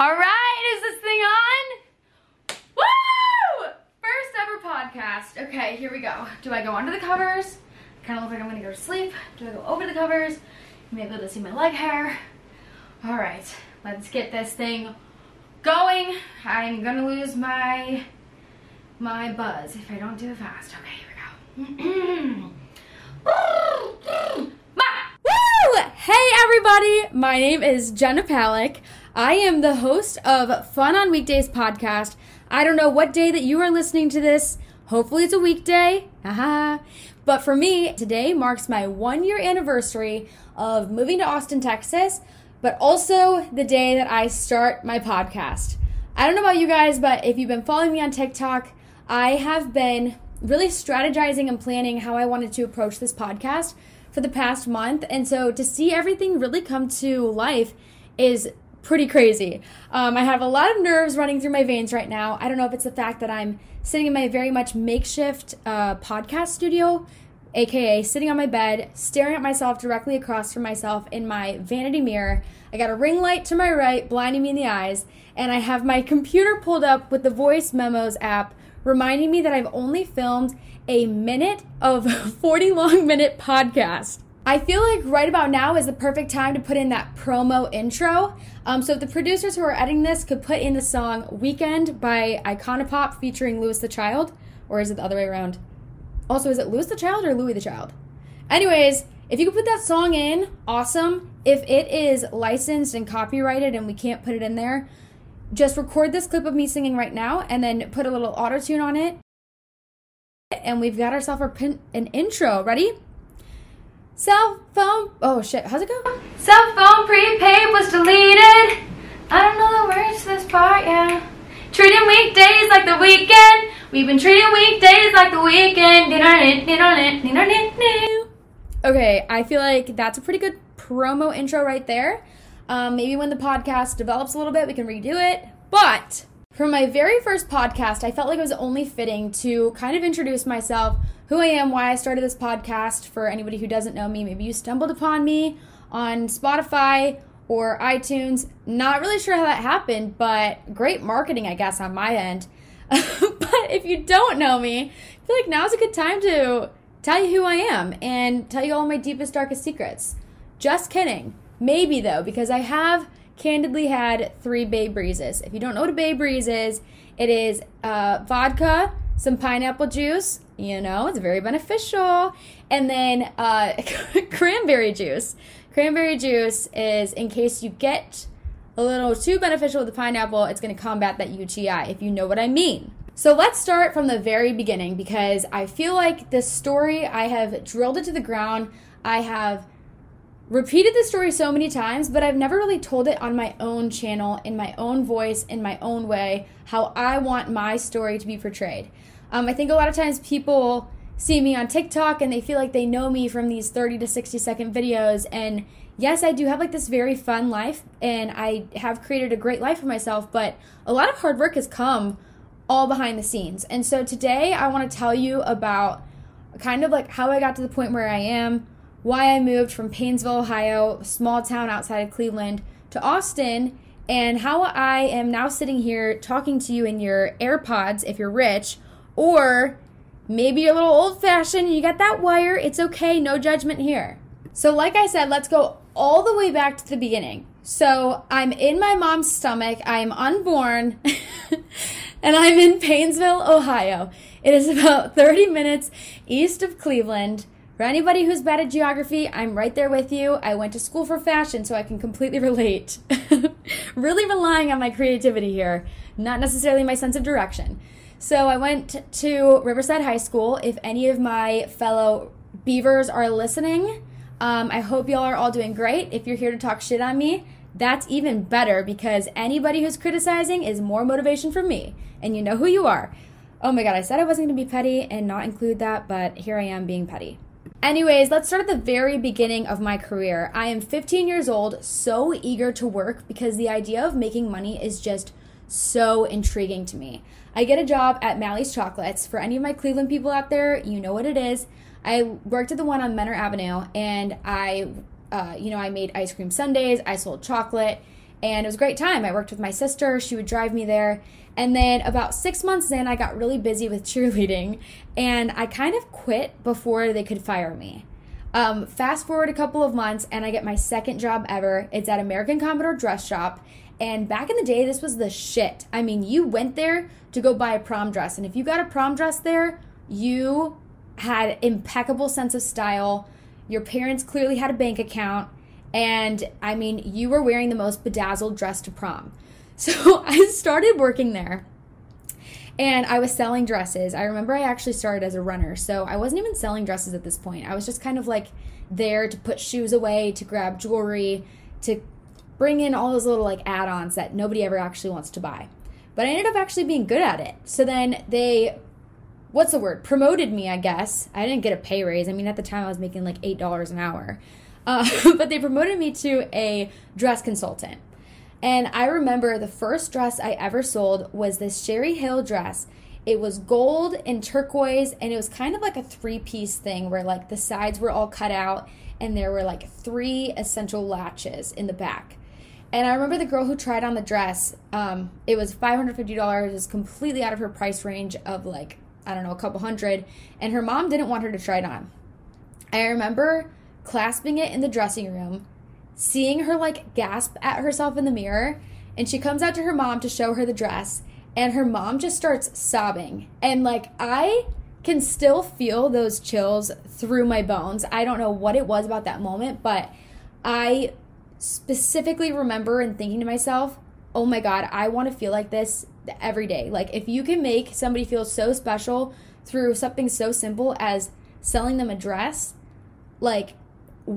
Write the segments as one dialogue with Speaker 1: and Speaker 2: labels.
Speaker 1: All right, is this thing on? Woo! First ever podcast. Okay, here we go. Do I go under the covers? Kind of look like I'm gonna go to sleep. Do I go over the covers? You may be able to see my leg hair. All right, let's get this thing going. I'm gonna lose my my buzz if I don't do it fast. Okay, here we go. Woo! Hey everybody, my name is Jenna Palick. I am the host of Fun on Weekdays podcast. I don't know what day that you are listening to this. Hopefully it's a weekday. Haha. But for me, today marks my one year anniversary of moving to Austin, Texas, but also the day that I start my podcast. I don't know about you guys, but if you've been following me on TikTok, I have been really strategizing and planning how I wanted to approach this podcast for the past month. And so to see everything really come to life is pretty crazy. Um, I have a lot of nerves running through my veins right now. I don't know if it's the fact that I'm sitting in my very much makeshift uh, podcast studio, aka sitting on my bed, staring at myself directly across from myself in my vanity mirror. I got a ring light to my right, blinding me in the eyes, and I have my computer pulled up with the voice memos app reminding me that I've only filmed a minute of 40 long minute podcast. I feel like right about now is the perfect time to put in that promo intro. Um, so if the producers who are editing this could put in the song Weekend by Icona Pop featuring Louis the Child, or is it the other way around? Also, is it Louis the Child or Louis the Child? Anyways, if you could put that song in, awesome. If it is licensed and copyrighted and we can't put it in there, just record this clip of me singing right now and then put a little auto tune on it. And we've got ourselves an intro. Ready? Cell phone. Oh shit, how's it go? Cell phone prepaid was deleted. I don't know the words to this part, yeah. Treating weekdays like the weekend. We've been treating weekdays like the weekend. Okay, I feel like that's a pretty good promo intro right there. Um, maybe when the podcast develops a little bit, we can redo it. But for my very first podcast, I felt like it was only fitting to kind of introduce myself, who I am, why I started this podcast. For anybody who doesn't know me, maybe you stumbled upon me on Spotify or iTunes. Not really sure how that happened, but great marketing, I guess, on my end. but if you don't know me, I feel like now's a good time to tell you who I am and tell you all my deepest, darkest secrets. Just kidding. Maybe though, because I have candidly had three Bay Breezes. If you don't know what a Bay Breeze is, it is uh, vodka, some pineapple juice, you know, it's very beneficial, and then uh, cranberry juice. Cranberry juice is in case you get a little too beneficial with the pineapple, it's going to combat that UTI, if you know what I mean. So let's start from the very beginning because I feel like this story, I have drilled it to the ground. I have repeated the story so many times, but I've never really told it on my own channel, in my own voice, in my own way, how I want my story to be portrayed. Um, I think a lot of times people see me on TikTok and they feel like they know me from these 30 to 60 second videos. And yes, I do have like this very fun life and I have created a great life for myself, but a lot of hard work has come all behind the scenes. And so today I want to tell you about kind of like how I got to the point where I am why I moved from Painesville, Ohio, a small town outside of Cleveland, to Austin, and how I am now sitting here talking to you in your AirPods if you're rich, or maybe you're a little old fashioned you got that wire. It's okay, no judgment here. So, like I said, let's go all the way back to the beginning. So, I'm in my mom's stomach, I'm unborn, and I'm in Painesville, Ohio. It is about 30 minutes east of Cleveland. For anybody who's bad at geography, I'm right there with you. I went to school for fashion, so I can completely relate. really relying on my creativity here, not necessarily my sense of direction. So I went to Riverside High School. If any of my fellow beavers are listening, um, I hope y'all are all doing great. If you're here to talk shit on me, that's even better because anybody who's criticizing is more motivation for me. And you know who you are. Oh my god, I said I wasn't going to be petty and not include that, but here I am being petty. Anyways, let's start at the very beginning of my career. I am 15 years old, so eager to work because the idea of making money is just so intriguing to me. I get a job at Malley's Chocolates. For any of my Cleveland people out there, you know what it is. I worked at the one on Mentor Avenue, and I, uh, you know, I made ice cream sundaes. I sold chocolate, And it was a great time. I worked with my sister, she would drive me there. And then about six months in, I got really busy with cheerleading and I kind of quit before they could fire me. Um, fast forward a couple of months and I get my second job ever. It's at American Commodore Dress Shop. And back in the day, this was the shit. I mean, you went there to go buy a prom dress. And if you got a prom dress there, you had impeccable sense of style. Your parents clearly had a bank account. And I mean, you were wearing the most bedazzled dress to prom. So I started working there and I was selling dresses. I remember I actually started as a runner, so I wasn't even selling dresses at this point. I was just kind of like there to put shoes away, to grab jewelry, to bring in all those little like add ons that nobody ever actually wants to buy. But I ended up actually being good at it. So then they, what's the word? Promoted me, I guess. I didn't get a pay raise. I mean, at the time I was making like $8 an hour. Uh, but they promoted me to a dress consultant. And I remember the first dress I ever sold was this Sherri Hill dress. It was gold and turquoise, and it was kind of like a three piece thing where like the sides were all cut out and there were like three essential latches in the back. And I remember the girl who tried on the dress, um, it was $550. It was completely out of her price range of like, I don't know, a couple hundred. And her mom didn't want her to try it on. I remember clasping it in the dressing room, seeing her like gasp at herself in the mirror. And she comes out to her mom to show her the dress. And her mom just starts sobbing. And like, I can still feel those chills through my bones. I don't know what it was about that moment, but I specifically remember and thinking to myself, oh my God, I want to feel like this every day. Like, if you can make somebody feel so special through something so simple as selling them a dress, like,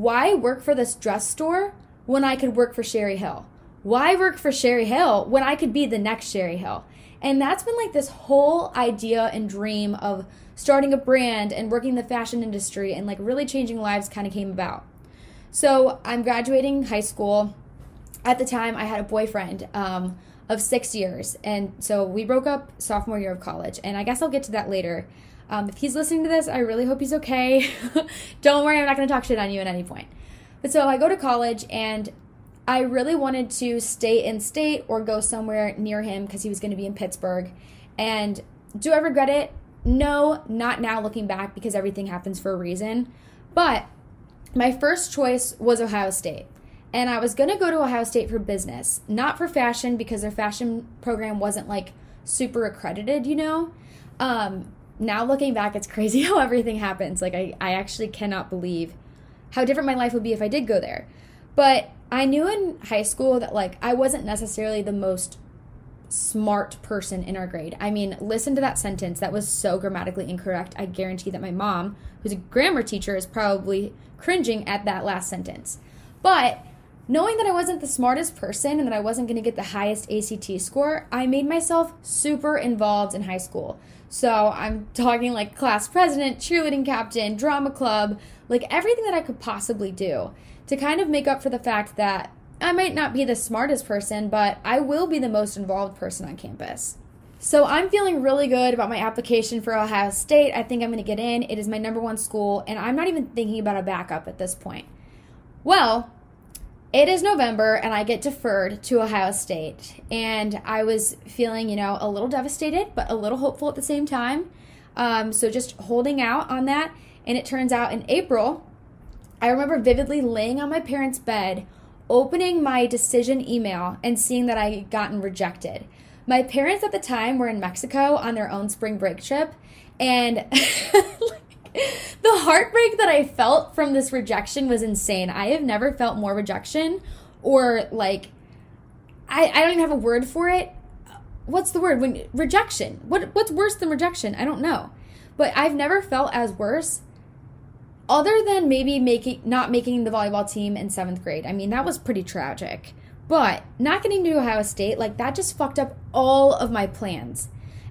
Speaker 1: why work for this dress store when I could work for Sherri Hill? Why work for Sherri Hill when I could be the next Sherri Hill? And that's been like this whole idea and dream of starting a brand and working the fashion industry and like really changing lives kind of came about. So I'm graduating high school. At the time, I had a boyfriend um, of six years. And so we broke up sophomore year of college. And I guess I'll get to that later. Um, if he's listening to this, I really hope he's okay. Don't worry, I'm not going to talk shit on you at any point. But so I go to college and I really wanted to stay in state or go somewhere near him because he was going to be in Pittsburgh. And do I regret it? No, not now looking back because everything happens for a reason. But my first choice was Ohio State. And I was going to go to Ohio State for business, not for fashion because their fashion program wasn't like super accredited, you know? Um, now looking back, it's crazy how everything happens. Like, I, I actually cannot believe how different my life would be if I did go there. But I knew in high school that, like, I wasn't necessarily the most smart person in our grade. I mean, listen to that sentence. That was so grammatically incorrect. I guarantee that my mom, who's a grammar teacher, is probably cringing at that last sentence. But knowing that I wasn't the smartest person and that I wasn't going to get the highest ACT score, I made myself super involved in high school. So I'm talking like class president, cheerleading captain, drama club, like everything that I could possibly do to kind of make up for the fact that I might not be the smartest person, but I will be the most involved person on campus. So I'm feeling really good about my application for Ohio State. I think I'm going to get in. It is my number one school, and I'm not even thinking about a backup at this point. Well, it is November, and I get deferred to Ohio State. And I was feeling, you know, a little devastated, but a little hopeful at the same time. Um, so just holding out on that. And it turns out in April, I remember vividly laying on my parents' bed, opening my decision email, and seeing that I had gotten rejected. My parents at the time were in Mexico on their own spring break trip, and the heartbreak that I felt from this rejection was insane. I have never felt more rejection or like I, I don't even have a word for it. What's the word? When rejection. What what's worse than rejection? I don't know. But I've never felt as worse other than maybe making not making the volleyball team in 7th grade. I mean, that was pretty tragic. But not getting to Ohio State, like that just fucked up all of my plans.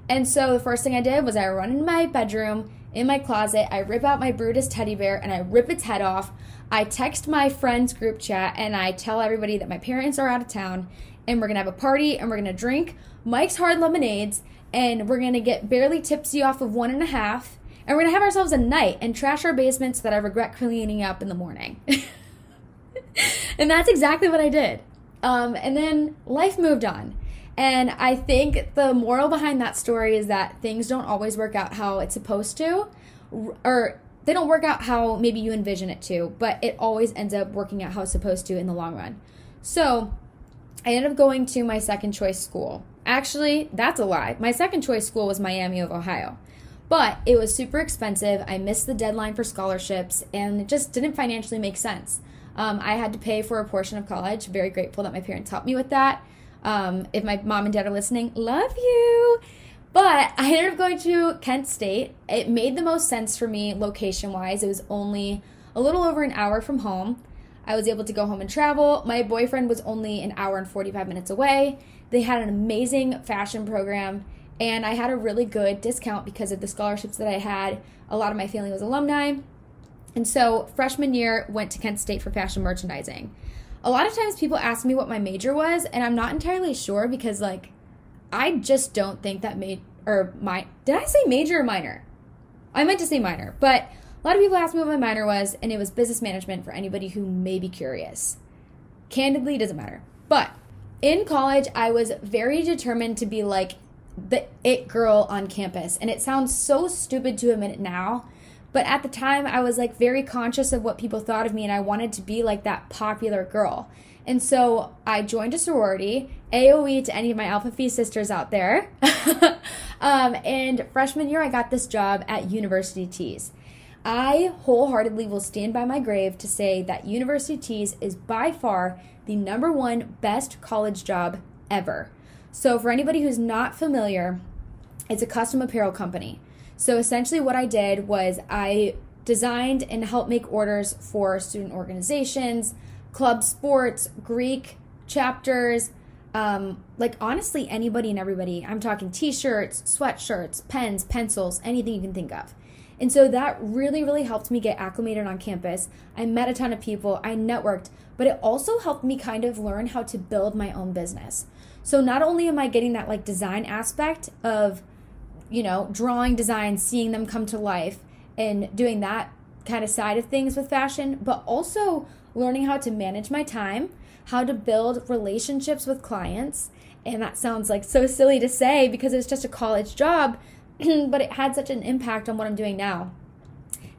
Speaker 1: And so the first thing I did was I run in my bedroom, in my closet, I rip out my Brutus teddy bear and I rip its head off. I text my friends group chat and I tell everybody that my parents are out of town and we're gonna have a party and we're gonna drink Mike's Hard Lemonades and we're gonna get barely tipsy off of one and a half and we're gonna have ourselves a night and trash our basements that I regret cleaning up in the morning. and that's exactly what I did. Um, and then life moved on. And I think the moral behind that story is that things don't always work out how it's supposed to, or they don't work out how maybe you envision it to, but it always ends up working out how it's supposed to in the long run. So I ended up going to my second choice school. Actually, that's a lie. My second choice school was Miami of Ohio. But it was super expensive. I missed the deadline for scholarships and it just didn't financially make sense. Um, I had to pay for a portion of college. Very grateful that my parents helped me with that. Um, if my mom and dad are listening, love you. But I ended up going to Kent State. It made the most sense for me location wise. It was only a little over an hour from home. I was able to go home and travel. My boyfriend was only an hour and 45 minutes away. They had an amazing fashion program, and I had a really good discount because of the scholarships that I had. A lot of my family was alumni. And so, freshman year, went to Kent State for fashion merchandising. A lot of times people ask me what my major was, and I'm not entirely sure because, like, I just don't think that made or my did I say major or minor? I meant to say minor, but a lot of people ask me what my minor was, and it was business management for anybody who may be curious. Candidly, it doesn't matter. But in college, I was very determined to be like the it girl on campus. And it sounds so stupid to admit it now, but at the time, I was like very conscious of what people thought of me, and I wanted to be like that popular girl. And so I joined a sorority, AOE to any of my Alpha Phi sisters out there. um, and freshman year, I got this job at University Tees. I wholeheartedly will stand by my grave to say that University Tees is by far the number one best college job ever. So, for anybody who's not familiar, it's a custom apparel company. So essentially, what I did was I designed and helped make orders for student organizations, club sports, Greek chapters, um, like honestly, anybody and everybody. I'm talking t shirts, sweatshirts, pens, pencils, anything you can think of. And so that really, really helped me get acclimated on campus. I met a ton of people, I networked, but it also helped me kind of learn how to build my own business. So not only am I getting that like design aspect of you know, drawing designs, seeing them come to life, and doing that kind of side of things with fashion, but also learning how to manage my time, how to build relationships with clients. And that sounds like so silly to say because it's just a college job, but it had such an impact on what I'm doing now.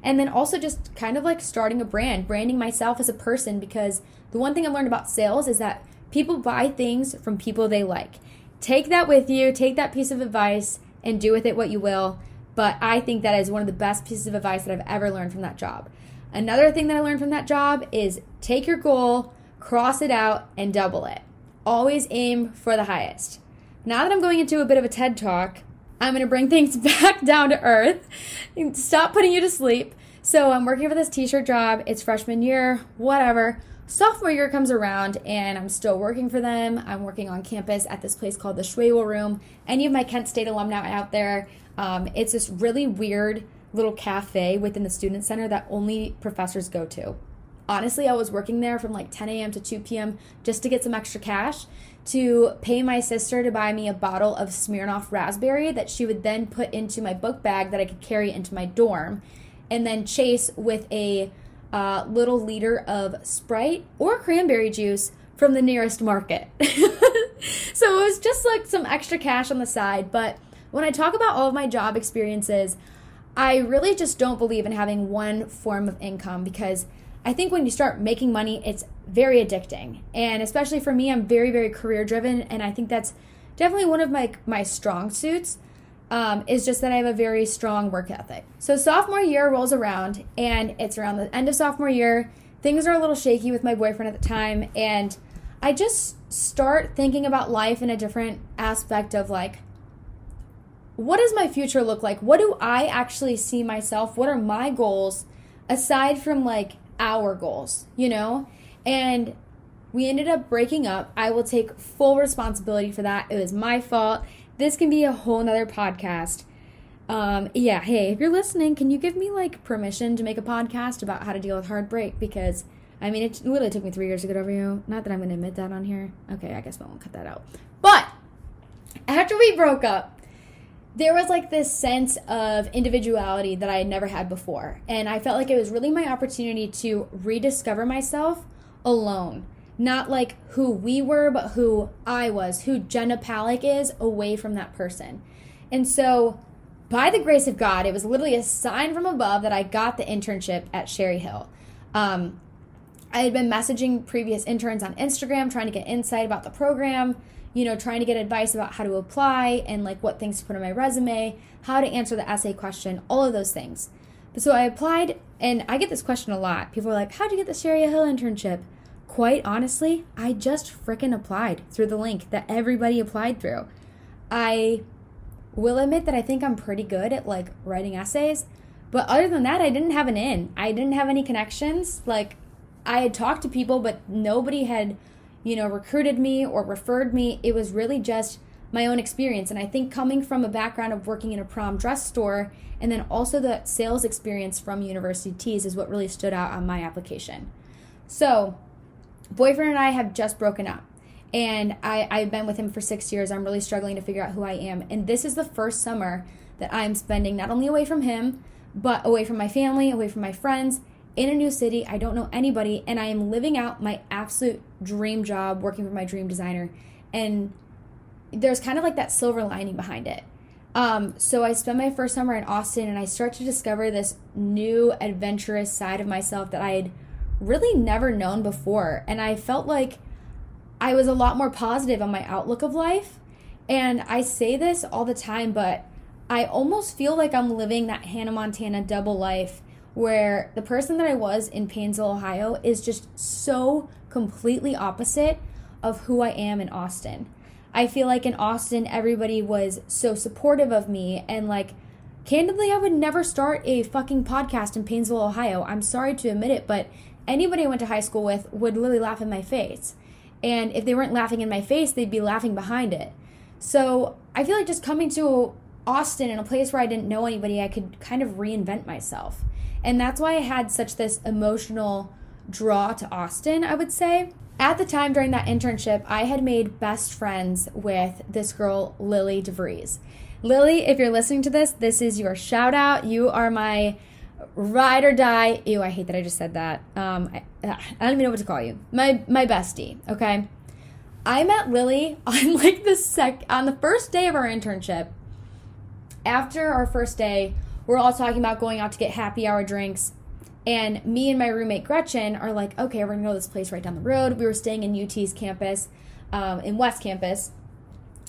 Speaker 1: And then also just kind of like starting a brand, branding myself as a person because the one thing I've learned about sales is that people buy things from people they like. Take that with you, take that piece of advice and do with it what you will. But I think that is one of the best pieces of advice that I've ever learned from that job. Another thing that I learned from that job is take your goal, cross it out, and double it. Always aim for the highest. Now that I'm going into a bit of a TED talk, I'm going to bring things back down to earth, stop putting you to sleep. So I'm working for this t shirt job. It's freshman year, whatever sophomore year comes around and I'm still working for them. I'm working on campus at this place called the Schwebel Room. Any of my Kent State alumni out there, um, it's this really weird little cafe within the student center that only professors go to. Honestly, I was working there from like 10 a.m. to 2 p.m. just to get some extra cash to pay my sister to buy me a bottle of Smirnoff raspberry that she would then put into my book bag that I could carry into my dorm and then chase with a uh, little liter of Sprite or cranberry juice from the nearest market. so it was just like some extra cash on the side. But when I talk about all of my job experiences, I really just don't believe in having one form of income because I think when you start making money, it's very addicting. And especially for me, I'm very, very career driven. And I think that's definitely one of my, my strong suits um, is just that I have a very strong work ethic. So sophomore year rolls around, and it's around the end of sophomore year. Things are a little shaky with my boyfriend at the time, and I just start thinking about life in a different aspect of like, what does my future look like? What do I actually see myself? What are my goals aside from like our goals, you know? And we ended up breaking up. I will take full responsibility for that. It was my fault this can be a whole nother podcast. Um, yeah, hey, if you're listening, can you give me like permission to make a podcast about how to deal with heartbreak? Because I mean, it literally took me three years to get over you. Not that I'm going to admit that on here. Okay, I guess I won't cut that out. But after we broke up, there was like this sense of individuality that I had never had before. And I felt like it was really my opportunity to rediscover myself alone not like who we were, but who I was, who Jenna Palick is away from that person. And so, by the grace of God, it was literally a sign from above that I got the internship at Sherri Hill. Um, I had been messaging previous interns on Instagram, trying to get insight about the program, you know, trying to get advice about how to apply and like what things to put on my resume, how to answer the essay question, all of those things. So I applied, and I get this question a lot. People are like, How'd you get the Sherri Hill internship? Quite honestly, I just freaking applied through the link that everybody applied through. I will admit that I think I'm pretty good at like writing essays, but other than that, I didn't have an in. I didn't have any connections. Like, I had talked to people, but nobody had, you know, recruited me or referred me. It was really just my own experience. And I think coming from a background of working in a prom dress store and then also the sales experience from University Tees is what really stood out on my application. So, boyfriend and I have just broken up. And I, I've been with him for six years. I'm really struggling to figure out who I am. And this is the first summer that I'm spending not only away from him, but away from my family, away from my friends, in a new city. I don't know anybody. And I am living out my absolute dream job working for my dream designer. And there's kind of like that silver lining behind it. Um, so I spent my first summer in Austin and I start to discover this new adventurous side of myself that I had really never known before. And I felt like I was a lot more positive on my outlook of life. And I say this all the time, but I almost feel like I'm living that Hannah Montana double life where the person that I was in Painesville, Ohio is just so completely opposite of who I am in Austin. I feel like in Austin, everybody was so supportive of me and like, candidly, I would never start a fucking podcast in Painesville, Ohio. I'm sorry to admit it, but anybody I went to high school with would literally laugh in my face. And if they weren't laughing in my face, they'd be laughing behind it. So I feel like just coming to Austin in a place where I didn't know anybody, I could kind of reinvent myself. And that's why I had such this emotional draw to Austin, I would say. At the time during that internship, I had made best friends with this girl, Lily DeVries. Lily, if you're listening to this, this is your shout out. You are my ride or die. Ew, I hate that I just said that. Um, I, I don't even know what to call you. My my bestie. Okay. I met Lily on like the sec on the first day of our internship. After our first day, we're all talking about going out to get happy hour drinks. And me and my roommate Gretchen are like, okay, we're gonna go to this place right down the road. We were staying in UT's campus, um, in West Campus.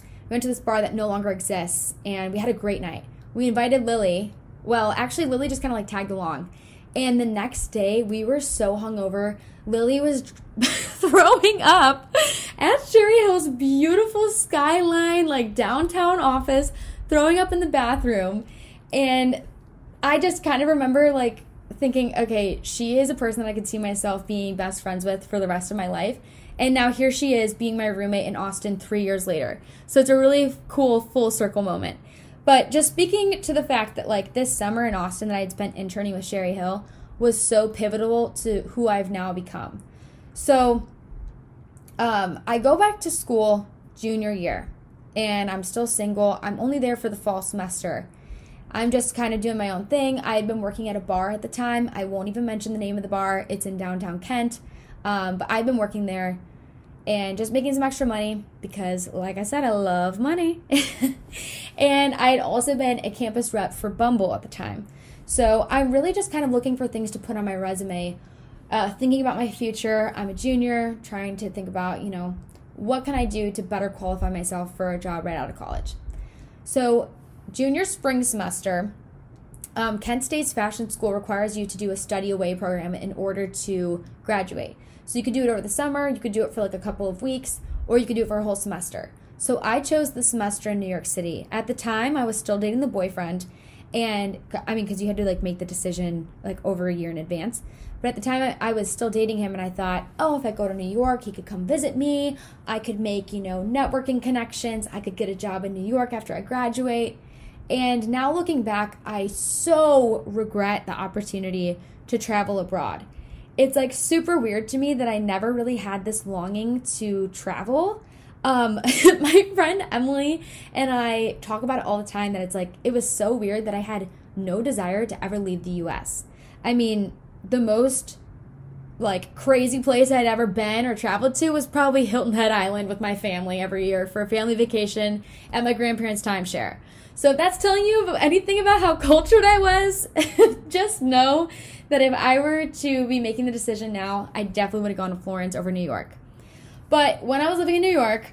Speaker 1: We went to this bar that no longer exists, and we had a great night. We invited Lily, well, actually, Lily just kind of like tagged along. And the next day, we were so hungover. Lily was throwing up at Sherri Hill's beautiful skyline, like downtown office, throwing up in the bathroom. And I just kind of remember like thinking, okay, she is a person that I could see myself being best friends with for the rest of my life. And now here she is being my roommate in Austin three years later. So it's a really cool full circle moment. But just speaking to the fact that like this summer in Austin that I had spent interning with Sherri Hill was so pivotal to who I've now become. So um, I go back to school junior year and I'm still single. I'm only there for the fall semester. I'm just kind of doing my own thing. I had been working at a bar at the time. I won't even mention the name of the bar, it's in downtown Kent. Um, but I've been working there and just making some extra money because, like I said, I love money. and I had also been a campus rep for Bumble at the time. So I'm really just kind of looking for things to put on my resume, uh, thinking about my future. I'm a junior, trying to think about, you know, what can I do to better qualify myself for a job right out of college. So, junior spring semester, um, Kent State's fashion school requires you to do a study away program in order to graduate. So you could do it over the summer, you could do it for like a couple of weeks, or you could do it for a whole semester. So I chose the semester in New York City. At the time, I was still dating the boyfriend, and I mean, because you had to like make the decision like over a year in advance. But at the time, I, I was still dating him, and I thought, oh, if I go to New York, he could come visit me. I could make, you know, networking connections. I could get a job in New York after I graduate. And now looking back, I so regret the opportunity to travel abroad it's like super weird to me that I never really had this longing to travel. Um, my friend Emily and I talk about it all the time that it's like it was so weird that I had no desire to ever leave the US. I mean, the most like crazy place I'd ever been or traveled to was probably Hilton Head Island with my family every year for a family vacation at my grandparents' timeshare. So if that's telling you anything about how cultured I was, just know that if I were to be making the decision now, I definitely would have gone to Florence over New York. But when I was living in New York,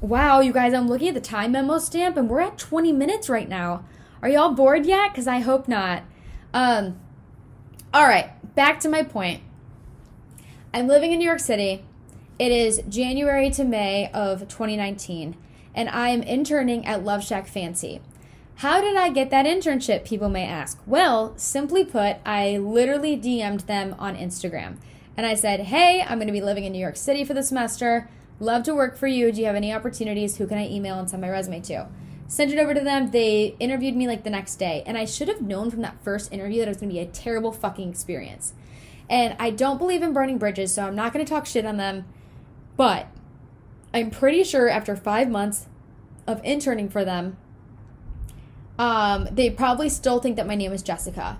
Speaker 1: wow, you guys, I'm looking at the time memo stamp and we're at 20 minutes right now. Are y'all bored yet? Because I hope not. Um, all right, back to my point. I'm living in New York City. It is January to May of 2019, and I am interning at Love Shack Fancy. How did I get that internship? People may ask. Well, simply put, I literally DM'd them on Instagram. And I said, Hey, I'm going to be living in New York City for the semester. Love to work for you. Do you have any opportunities? Who can I email and send my resume to? Sent it over to them. They interviewed me like the next day. And I should have known from that first interview that it was going to be a terrible fucking experience. And I don't believe in burning bridges, so I'm not going to talk shit on them. But I'm pretty sure after five months of interning for them, um, they probably still think that my name is Jessica.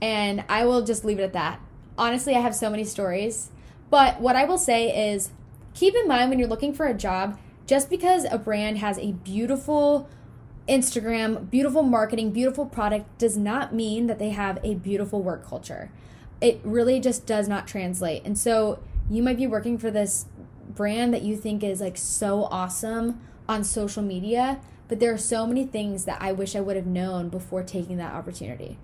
Speaker 1: And I will just leave it at that. Honestly, I have so many stories. But what I will say is keep in mind when you're looking for a job, just because a brand has a beautiful Instagram, beautiful marketing, beautiful product does not mean that they have a beautiful work culture. It really just does not translate. And so you might be working for this brand that you think is like so awesome on social media but there are so many things that I wish I would have known before taking that opportunity.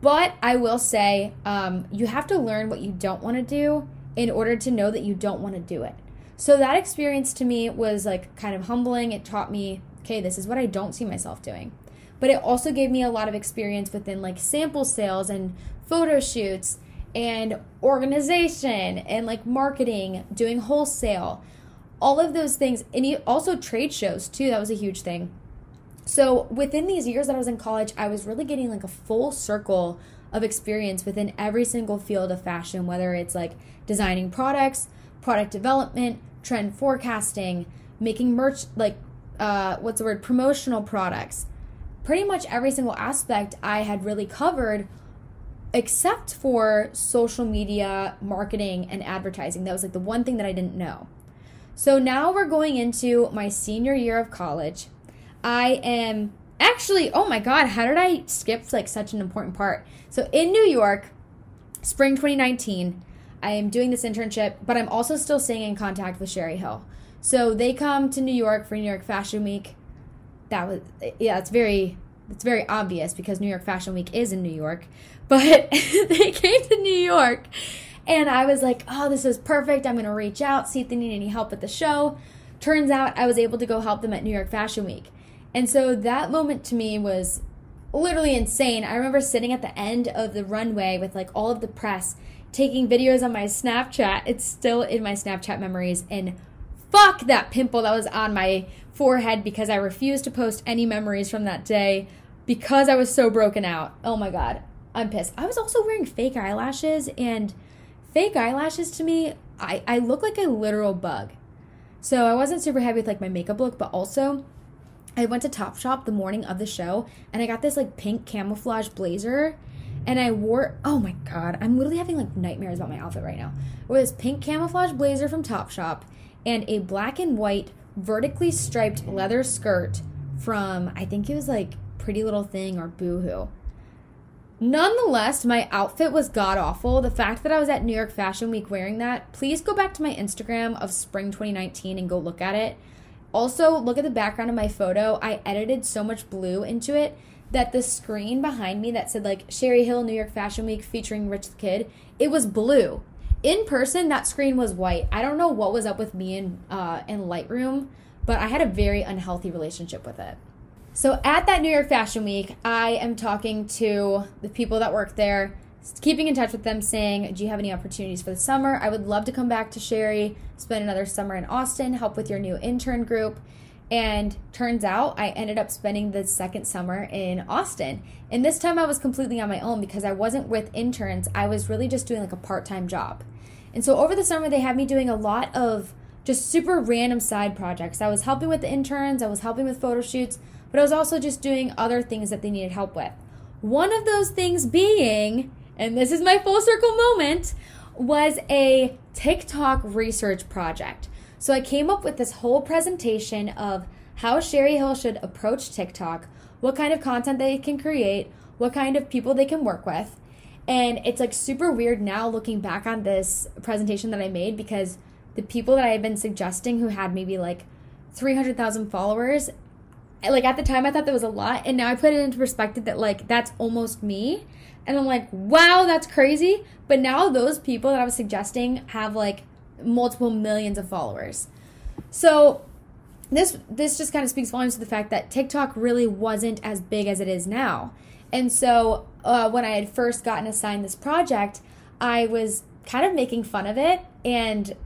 Speaker 1: But I will say, um, you have to learn what you don't want to do in order to know that you don't want to do it. So that experience to me was like kind of humbling. It taught me, okay, this is what I don't see myself doing. But it also gave me a lot of experience within like sample sales and photo shoots and organization and like marketing, doing wholesale all of those things and also trade shows too that was a huge thing. So within these years that i was in college i was really getting like a full circle of experience within every single field of fashion whether it's like designing products product development trend forecasting making merch like uh, what's the word promotional products. Pretty much every single aspect i had really covered except for social media marketing and advertising. That was like the one thing that i didn't know so now we're going into my senior year of college. I am actually, oh my God, how did I skip like such an important part? So in New York, spring 2019, I am doing this internship, but I'm also still staying in contact with Sherri Hill. So they come to New York for New York Fashion Week. That was yeah, it's very it's very obvious because New York Fashion Week is in New York. But they came to New York and I was like, oh, this is perfect. I'm going to reach out, see if they need any help at the show. Turns out I was able to go help them at New York Fashion Week. And so that moment to me was literally insane. I remember sitting at the end of the runway with like all of the press taking videos on my Snapchat. It's still in my Snapchat memories. And fuck that pimple that was on my forehead because I refused to post any memories from that day because I was so broken out. Oh my God. I'm pissed. I was also wearing fake eyelashes and fake eyelashes to me, I, I look like a literal bug. So I wasn't super happy with like my makeup look, but also I went to Topshop the morning of the show and I got this like pink camouflage blazer and I wore oh my god, I'm literally having like nightmares about my outfit right now. I wore this pink camouflage blazer from Topshop and a black and white vertically striped leather skirt from I think it was like Pretty Little Thing or Boohoo. Nonetheless, my outfit was god awful. The fact that I was at New York Fashion Week wearing that, please go back to my Instagram of spring 2019 and go look at it. Also, look at the background of my photo. I edited so much blue into it that the screen behind me that said like Sherri Hill New York Fashion Week featuring Rich the Kid, it was blue. In person, that screen was white. I don't know what was up with me in uh, in Lightroom, but I had a very unhealthy relationship with it. So at that New York Fashion Week, I am talking to the people that work there, keeping in touch with them, saying, Do you have any opportunities for the summer? I would love to come back to Sherri, spend another summer in Austin, help with your new intern group. And turns out I ended up spending the second summer in Austin. And this time I was completely on my own because I wasn't with interns. I was really just doing like a part time job. And so over the summer, they had me doing a lot of just super random side projects. I was helping with the interns, I was helping with photo shoots, but I was also just doing other things that they needed help with. One of those things being, and this is my full circle moment, was a TikTok research project. So I came up with this whole presentation of how Sherri Hill should approach TikTok, what kind of content they can create, what kind of people they can work with. And it's like super weird now looking back on this presentation that I made because the people that I had been suggesting who had maybe like 300,000 followers, like at the time I thought that was a lot. And now I put it into perspective that like that's almost me. And I'm like, wow, that's crazy. But now those people that I was suggesting have like multiple millions of followers. So this this just kind of speaks volumes to the fact that TikTok really wasn't as big as it is now. And so uh, when I had first gotten assigned this project, I was kind of making fun of it and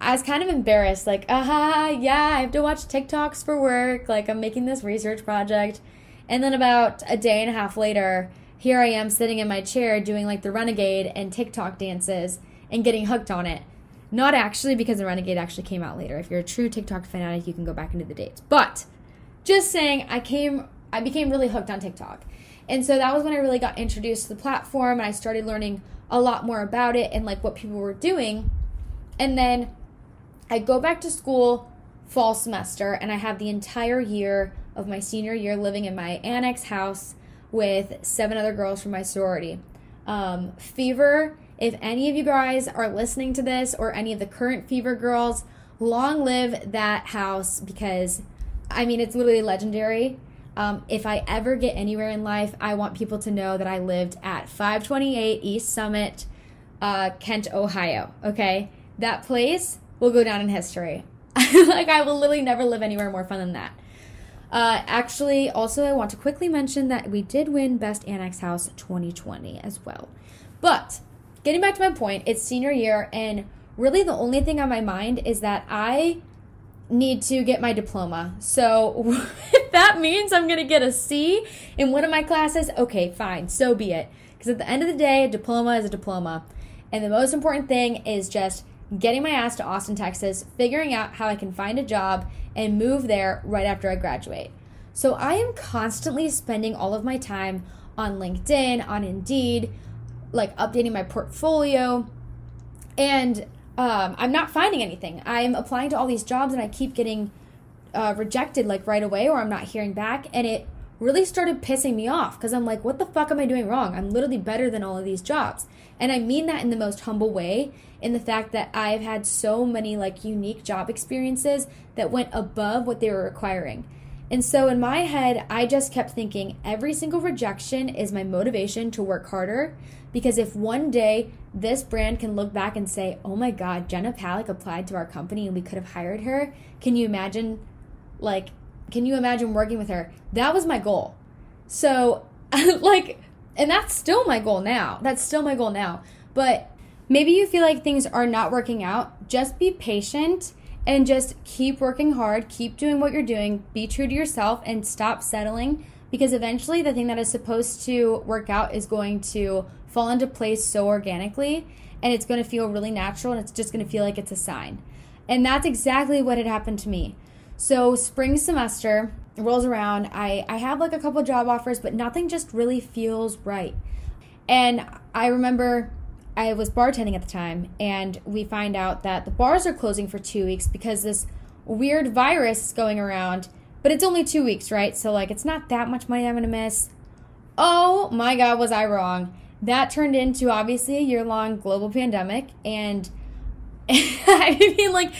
Speaker 1: I was kind of embarrassed, like, aha, yeah, I have to watch TikToks for work. Like, I'm making this research project. And then about a day and a half later, here I am sitting in my chair doing like the Renegade and TikTok dances and getting hooked on it. Not actually because the Renegade actually came out later. If you're a true TikTok fanatic, you can go back into the dates. But just saying, I came, I became really hooked on TikTok. And so that was when I really got introduced to the platform and I started learning a lot more about it and like what people were doing. And then I go back to school fall semester and I have the entire year of my senior year living in my annex house with seven other girls from my sorority. Um, Fever if any of you guys are listening to this or any of the current Fever girls, long live that house because I mean, it's literally legendary. Um, if I ever get anywhere in life, I want people to know that I lived at 528 East Summit, uh, Kent, Ohio. Okay? That place will go down in history. like, I will literally never live anywhere more fun than that. Uh, actually, also, I want to quickly mention that we did win Best Annex House 2020 as well. But getting back to my point, it's senior year, and really the only thing on my mind is that I need to get my diploma. So if that means I'm going to get a C in one of my classes, okay, fine, so be it. Because at the end of the day, a diploma is a diploma. And the most important thing is just getting my ass to Austin, Texas, figuring out how I can find a job and move there right after I graduate. So I am constantly spending all of my time on LinkedIn, on Indeed, like updating my portfolio. And um, i'm not finding anything. I'm applying to all these jobs and i keep getting uh, rejected like right away or i'm not hearing back. And it really started pissing me off because i'm like what the fuck am i doing wrong? I'm literally better than all of these jobs and i mean that in the most humble way in the fact that i've had so many like unique job experiences that went above what they were requiring and so in my head, I just kept thinking every single rejection is my motivation to work harder. Because if one day this brand can look back and say, oh my God, Jenna Palick applied to our company and we could have hired her, can you imagine, like, can you imagine working with her? That was my goal. So, like, and that's still my goal now. That's still my goal now. But maybe you feel like things are not working out. Just be patient and just keep working hard, keep doing what you're doing, be true to yourself, and stop settling because eventually the thing that is supposed to work out is going to fall into place so organically and it's going to feel really natural and it's just going to feel like it's a sign. And that's exactly what had happened to me. So, spring semester rolls around. I, I have like a couple job offers, but nothing just really feels right. And I remember I was bartending at the time, and we find out that the bars are closing for two weeks because this weird virus is going around. But it's only two weeks, right? So, like, it's not that much money I'm to miss. Oh my God, was I wrong? That turned into obviously a year long global pandemic. And I mean, like,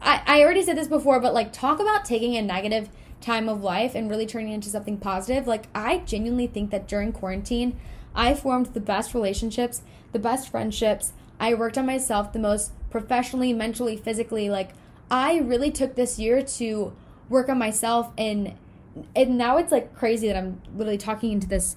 Speaker 1: I, I already said this before, but like, talk about taking a negative time of life and really turning into something positive. Like, I genuinely think that during quarantine, I formed the best relationships the best friendships. I worked on myself the most professionally, mentally, physically. Like I really took this year to work on myself and and now it's like crazy that I'm literally talking into this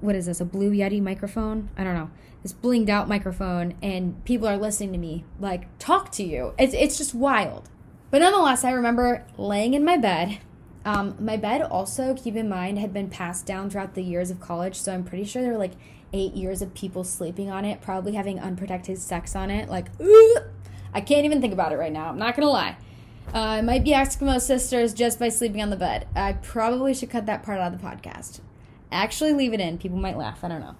Speaker 1: what is this, a blue Yeti microphone? I don't know. This blinged out microphone and people are listening to me like talk to you. It's it's just wild. But nonetheless, I remember laying in my bed. Um, my bed also, keep in mind, had been passed down throughout the years of college, so I'm pretty sure there were like eight years of people sleeping on it, probably having unprotected sex on it. Like, ooh, I can't even think about it right now. I'm not gonna lie. Uh, I might be Eskimo sisters just by sleeping on the bed. I probably should cut that part out of the podcast. Actually, leave it in. People might laugh. I don't know.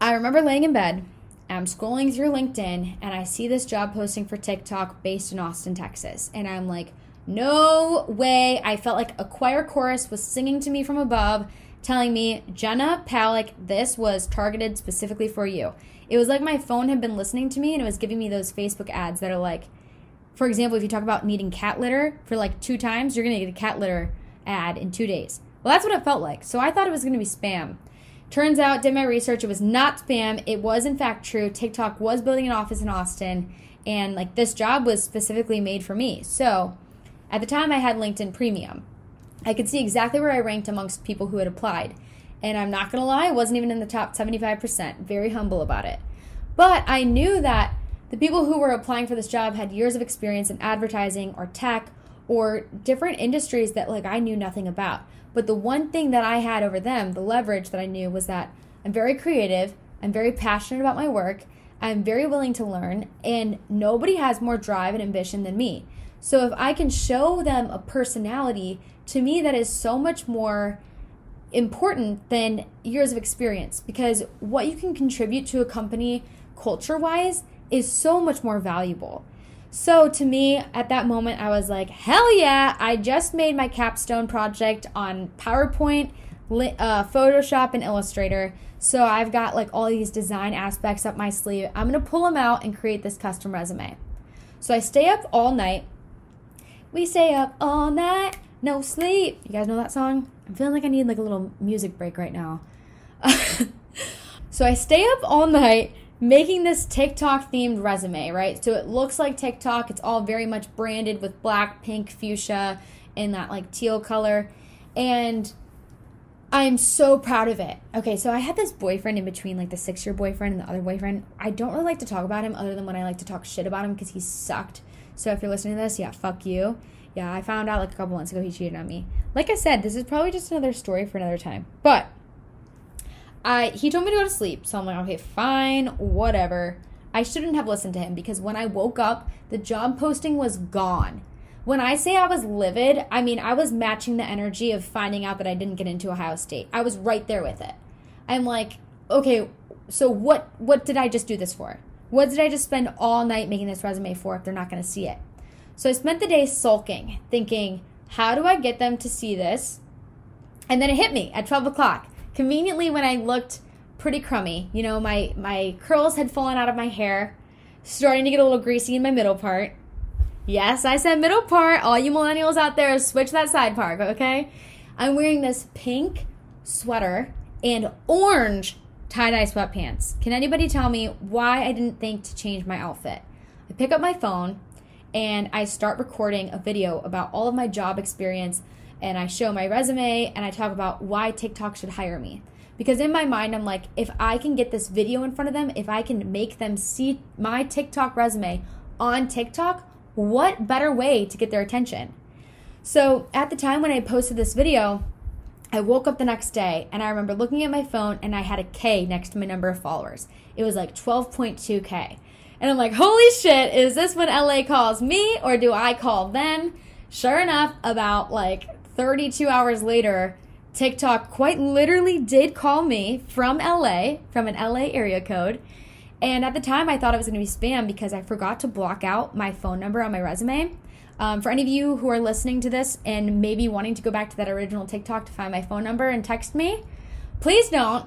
Speaker 1: I remember laying in bed I'm scrolling through LinkedIn and I see this job posting for TikTok based in Austin, Texas. And I'm like, no way. I felt like a choir chorus was singing to me from above, telling me, Jenna Palick, this was targeted specifically for you. It was like my phone had been listening to me and it was giving me those Facebook ads that are like, for example, if you talk about needing cat litter for like two times, you're going to get a cat litter ad in two days. Well, that's what it felt like. So I thought it was going to be spam. Turns out, did my research, it was not spam. It was, in fact, true. TikTok was building an office in Austin, and like this job was specifically made for me. So at the time, I had LinkedIn Premium. I could see exactly where I ranked amongst people who had applied. And I'm not going to lie, I wasn't even in the top 75%. Very humble about it. But I knew that the people who were applying for this job had years of experience in advertising or tech or different industries that like I knew nothing about. But the one thing that I had over them, the leverage that I knew was that I'm very creative, I'm very passionate about my work, I'm very willing to learn, and nobody has more drive and ambition than me. So if I can show them a personality, to me that is so much more important than years of experience because what you can contribute to a company culture wise is so much more valuable. So to me, at that moment, I was like, hell yeah, I just made my capstone project on PowerPoint, uh, Photoshop, and Illustrator. So I've got like all these design aspects up my sleeve. I'm gonna pull them out and create this custom resume. So I stay up all night. We stay up all night, no sleep. You guys know that song? I'm feeling like I need like a little music break right now. so I stay up all night making this TikTok themed resume, right? So it looks like TikTok. It's all very much branded with black, pink, fuchsia, and that like teal color. And I'm so proud of it. Okay, so I had this boyfriend in between, like the six year boyfriend and the other boyfriend. I don't really like to talk about him other than when I like to talk shit about him because he sucked. So if you're listening to this, yeah, fuck you. Yeah, I found out like a couple months ago he cheated on me. Like I said, this is probably just another story for another time. But I he told me to go to sleep, so I'm like, okay, fine, whatever. I shouldn't have listened to him because when I woke up, the job posting was gone. When I say I was livid, I mean I was matching the energy of finding out that I didn't get into Ohio State. I was right there with it. I'm like, okay, so what what did I just do this for? What did I just spend all night making this resume for if they're not going to see it? So I spent the day sulking, thinking, how do I get them to see this? And then it hit me at 12 o'clock conveniently when I looked pretty crummy. You know, my my curls had fallen out of my hair, starting to get a little greasy in my middle part. Yes, I said middle part. All you millennials out there, switch that side part, okay? I'm wearing this pink sweater and orange tie-dye sweatpants. Can anybody tell me why I didn't think to change my outfit? I pick up my phone and I start recording a video about all of my job experience and I show my resume and I talk about why TikTok should hire me. Because in my mind, I'm like, if I can get this video in front of them, if I can make them see my TikTok resume on TikTok, what better way to get their attention? So at the time when I posted this video, I woke up the next day and I remember looking at my phone and I had a K next to my number of followers. It was like 12.2K. And I'm like, holy shit, is this when LA calls me or do I call them? Sure enough, about like 32 hours later, TikTok quite literally did call me from LA, from an LA area code. And at the time, I thought it was going to be spam because I forgot to block out my phone number on my resume. Um, for any of you who are listening to this and maybe wanting to go back to that original TikTok to find my phone number and text me, please don't.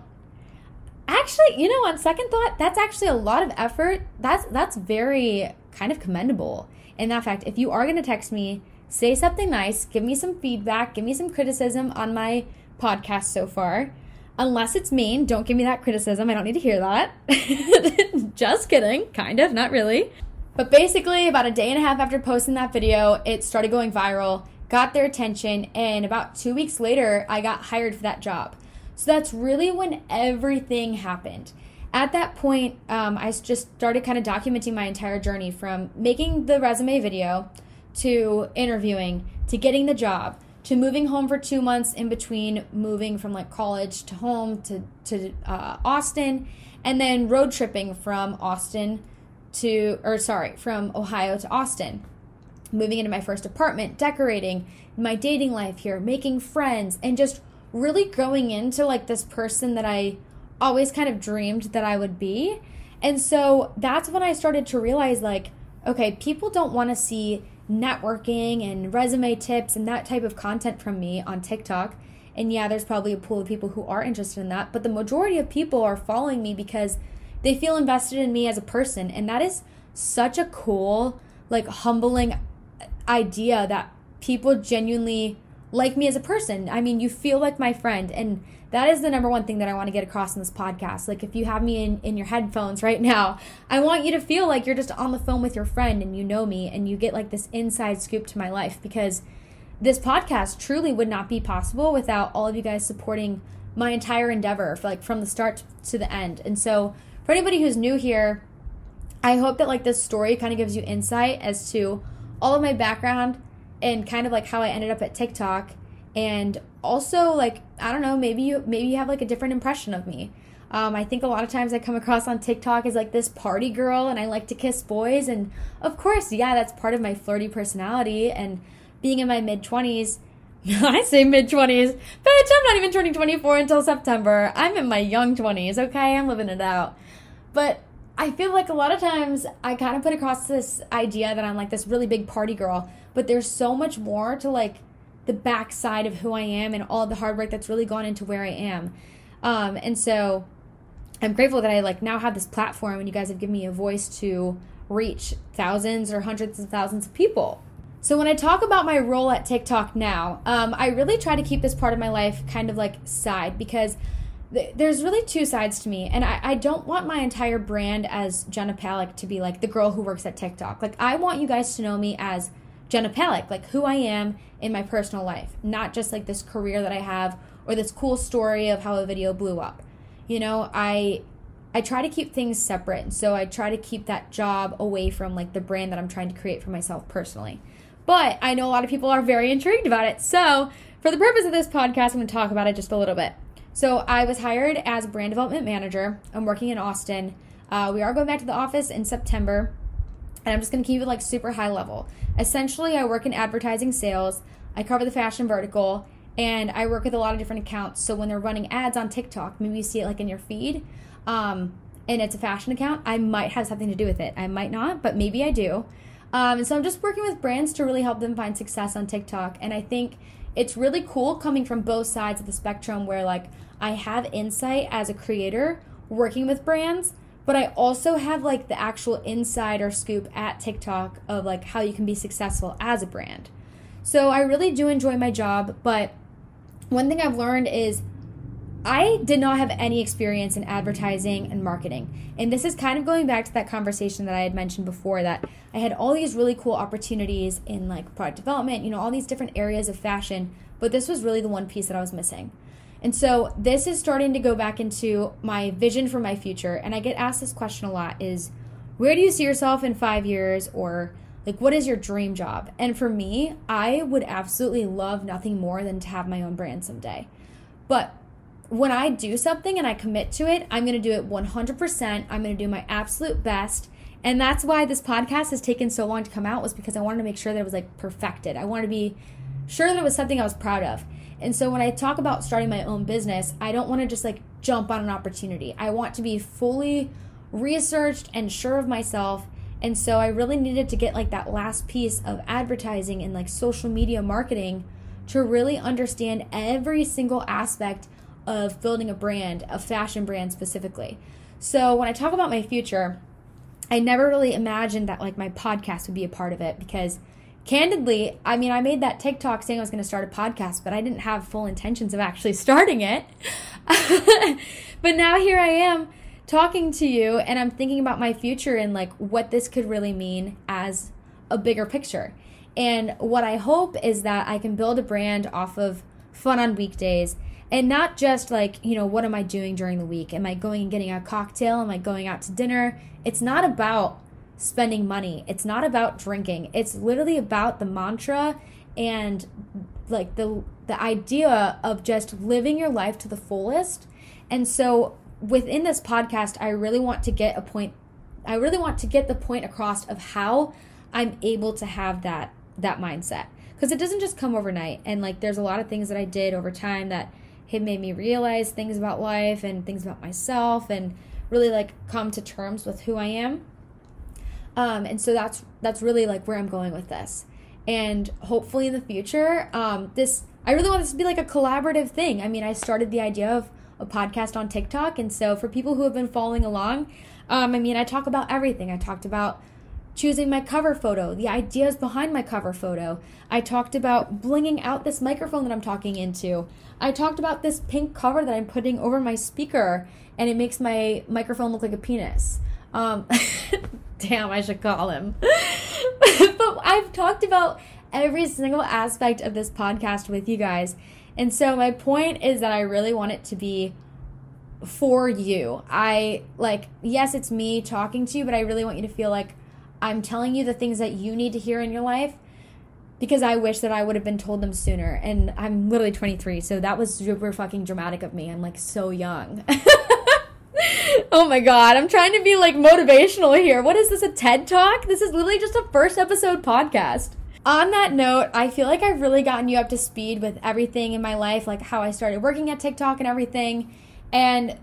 Speaker 1: Actually, you know, on second thought, that's actually a lot of effort. That's that's very kind of commendable. In that fact, if you are going to text me, say something nice, give me some feedback, give me some criticism on my podcast so far. Unless it's mean, don't give me that criticism. I don't need to hear that. Just kidding. Kind of, not really. But basically, about a day and a half after posting that video, it started going viral, got their attention, and about two weeks later, I got hired for that job. So that's really when everything happened. At that point, um, I just started kind of documenting my entire journey from making the resume video to interviewing to getting the job to moving home for two months in between moving from like college to home to to uh, Austin, and then road tripping from Austin to or sorry from Ohio to Austin, moving into my first apartment, decorating my dating life here, making friends, and just really growing into like this person that I always kind of dreamed that I would be. And so that's when I started to realize like, okay, people don't want to see networking and resume tips and that type of content from me on TikTok. And yeah, there's probably a pool of people who are interested in that, but the majority of people are following me because they feel invested in me as a person. And that is such a cool, like humbling idea that people genuinely like me as a person. I mean, you feel like my friend. And that is the number one thing that I want to get across in this podcast. Like, if you have me in, in your headphones right now, I want you to feel like you're just on the phone with your friend and you know me and you get like this inside scoop to my life because this podcast truly would not be possible without all of you guys supporting my entire endeavor, like from the start to the end. And so, for anybody who's new here, I hope that like this story kind of gives you insight as to all of my background and kind of like how I ended up at TikTok. And also like I don't know maybe you maybe you have like a different impression of me. Um, I think a lot of times I come across on TikTok as like this party girl and I like to kiss boys. And of course yeah that's part of my flirty personality. And being in my mid 20s I say mid 20s bitch I'm not even turning 24 until September. I'm in my young 20s okay? I'm living it out but I feel like a lot of times I kind of put across this idea that I'm like this really big party girl, but there's so much more to like the backside of who I am and all the hard work that's really gone into where I am. Um, and so I'm grateful that I like now have this platform and you guys have given me a voice to reach thousands or hundreds of thousands of people. So when I talk about my role at TikTok now, um, I really try to keep this part of my life kind of like side because there's really two sides to me and I, I don't want my entire brand as jenna palick to be like the girl who works at tiktok. Like i want you guys to know me as jenna palick like who i am in my personal life not just like this career that i have or this cool story of how a video blew up. You know i i try to keep things separate so i try to keep that job away from like the brand that i'm trying to create for myself personally. But i know a lot of people are very intrigued about it so for the purpose of this podcast i'm going to talk about it just a little bit so I was hired as brand development manager. I'm working in Austin. Uh, we are going back to the office in September, and I'm just going to keep it like super high level. Essentially, I work in advertising sales. I cover the fashion vertical, and I work with a lot of different accounts. So when they're running ads on TikTok, maybe you see it like in your feed, um, and it's a fashion account, I might have something to do with it. I might not, but maybe I do. Um, and so I'm just working with brands to really help them find success on TikTok. And I think it's really cool coming from both sides of the spectrum where like I have insight as a creator working with brands, but I also have like the actual insider scoop at TikTok of like how you can be successful as a brand. So I really do enjoy my job, but one thing I've learned is I did not have any experience in advertising and marketing. And this is kind of going back to that conversation that I had mentioned before that I had all these really cool opportunities in like product development, you know, all these different areas of fashion, but this was really the one piece that I was missing. And so this is starting to go back into my vision for my future. And I get asked this question a lot is where do you see yourself in five years or like what is your dream job? And for me, I would absolutely love nothing more than to have my own brand someday. But when I do something and I commit to it, I'm going to do it 100%. I'm going to do my absolute best. And that's why this podcast has taken so long to come out was because I wanted to make sure that it was like perfected. I wanted to be sure that it was something I was proud of. And so when I talk about starting my own business, I don't want to just like jump on an opportunity. I want to be fully researched and sure of myself. And so I really needed to get like that last piece of advertising and like social media marketing to really understand every single aspect of building a brand, a fashion brand specifically. So when I talk about my future, I never really imagined that like my podcast would be a part of it because candidly, I mean, I made that TikTok saying I was going to start a podcast, but I didn't have full intentions of actually starting it. but now here I am talking to you, and I'm thinking about my future and like what this could really mean as a bigger picture. And what I hope is that I can build a brand off of fun on weekdays and not just like, you know, what am I doing during the week? Am I going and getting a cocktail? Am I going out to dinner? It's not about spending money. It's not about drinking. It's literally about the mantra and like the the idea of just living your life to the fullest. And so within this podcast, I really want to get a point I really want to get the point across of how I'm able to have that that mindset because it doesn't just come overnight and like there's a lot of things that I did over time that have made me realize things about life and things about myself and really like come to terms with who I am. Um, and so that's that's really like where I'm going with this. And hopefully in the future, um, this I really want this to be like a collaborative thing. I mean, I started the idea of a podcast on TikTok, and so for people who have been following along, um, I mean, I talk about everything. I talked about choosing my cover photo, the ideas behind my cover photo. I talked about blinging out this microphone that I'm talking into. I talked about this pink cover that I'm putting over my speaker and it makes my microphone look like a penis. Um, damn, I should call him. but I've talked about every single aspect of this podcast with you guys. And so my point is that I really want it to be for you. I like, yes, it's me talking to you, but I really want you to feel like I'm telling you the things that you need to hear in your life because I wish that I would have been told them sooner. And I'm literally 23, so that was super fucking dramatic of me. I'm like so young. oh my god, I'm trying to be like motivational here. What is this, a TED Talk? This is literally just a first episode podcast. On that note, I feel like I've really gotten you up to speed with everything in my life, like how I started working at TikTok and everything. And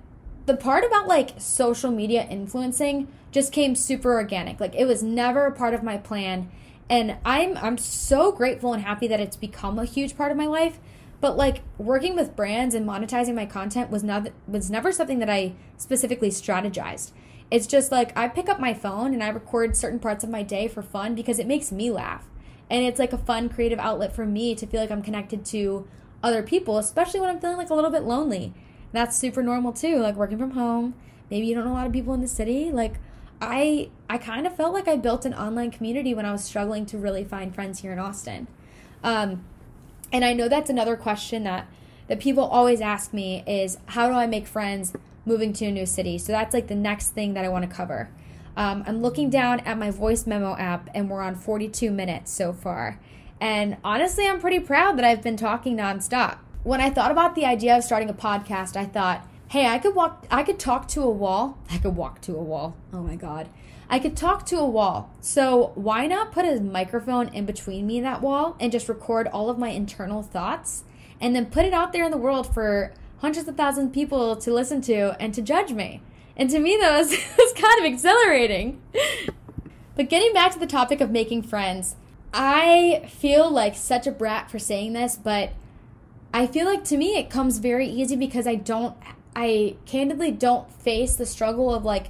Speaker 1: the part about like social media influencing just came super organic. Like it was never a part of my plan. And I'm I'm so grateful and happy that it's become a huge part of my life. But like working with brands and monetizing my content was not was never something that I specifically strategized. It's just like I pick up my phone and I record certain parts of my day for fun because it makes me laugh. And it's like a fun creative outlet for me to feel like I'm connected to other people, especially when I'm feeling like a little bit lonely that's super normal too like working from home maybe you don't know a lot of people in the city like i i kind of felt like i built an online community when i was struggling to really find friends here in austin um, and i know that's another question that that people always ask me is how do i make friends moving to a new city so that's like the next thing that i want to cover um, i'm looking down at my voice memo app and we're on 42 minutes so far and honestly i'm pretty proud that i've been talking nonstop when I thought about the idea of starting a podcast, I thought, hey, I could walk, I could talk to a wall. I could walk to a wall. Oh my God. I could talk to a wall. So why not put a microphone in between me and that wall and just record all of my internal thoughts and then put it out there in the world for hundreds of thousands of people to listen to and to judge me? And to me, that was, was kind of exhilarating. but getting back to the topic of making friends, I feel like such a brat for saying this, but I feel like to me it comes very easy because I don't I candidly don't face the struggle of like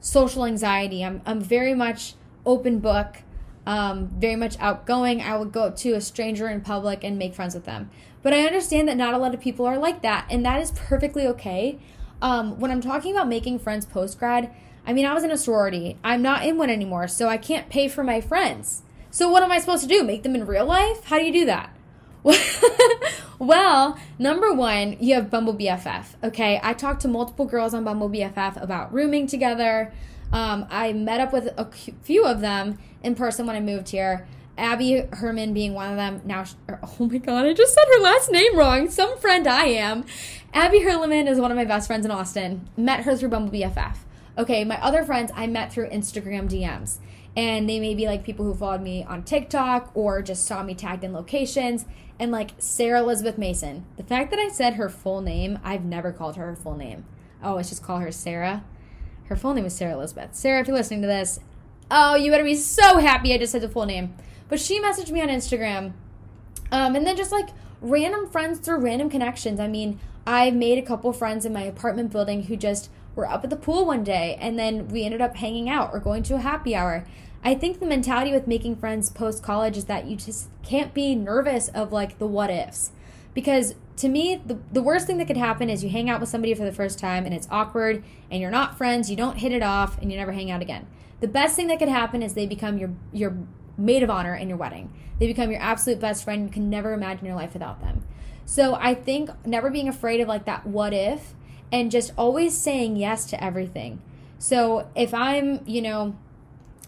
Speaker 1: social anxiety. I'm I'm very much open book, um, very much outgoing. I would go up to a stranger in public and make friends with them. But I understand that not a lot of people are like that, and that is perfectly okay. Um, when I'm talking about making friends post grad, I mean I was in a sorority. I'm not in one anymore, so I can't pay for my friends. So what am I supposed to do? Make them in real life? How do you do that? well, number one, you have Bumble BFF. Okay, I talked to multiple girls on Bumble BFF about rooming together. Um, I met up with a few of them in person when I moved here. Abby Herman being one of them. Now, oh my god, I just said her last name wrong. Some friend I am. Abby Herman is one of my best friends in Austin. Met her through Bumble BFF. Okay, my other friends I met through Instagram DMs. And they may be like people who followed me on TikTok or just saw me tagged in locations and like Sarah Elizabeth Mason. The fact that I said her full name, I've never called her her full name. Oh always just call her Sarah. Her full name is Sarah Elizabeth. Sarah, if you're listening to this, oh, you better be so happy I just said the full name. But she messaged me on Instagram. Um, and then just like random friends through random connections. I mean, I made a couple friends in my apartment building who just were up at the pool one day and then we ended up hanging out or going to a happy hour. I think the mentality with making friends post college is that you just can't be nervous of like the what ifs. Because to me, the, the worst thing that could happen is you hang out with somebody for the first time and it's awkward and you're not friends, you don't hit it off, and you never hang out again. The best thing that could happen is they become your your maid of honor in your wedding. They become your absolute best friend. You can never imagine your life without them. So I think never being afraid of like that what if and just always saying yes to everything. So if I'm, you know,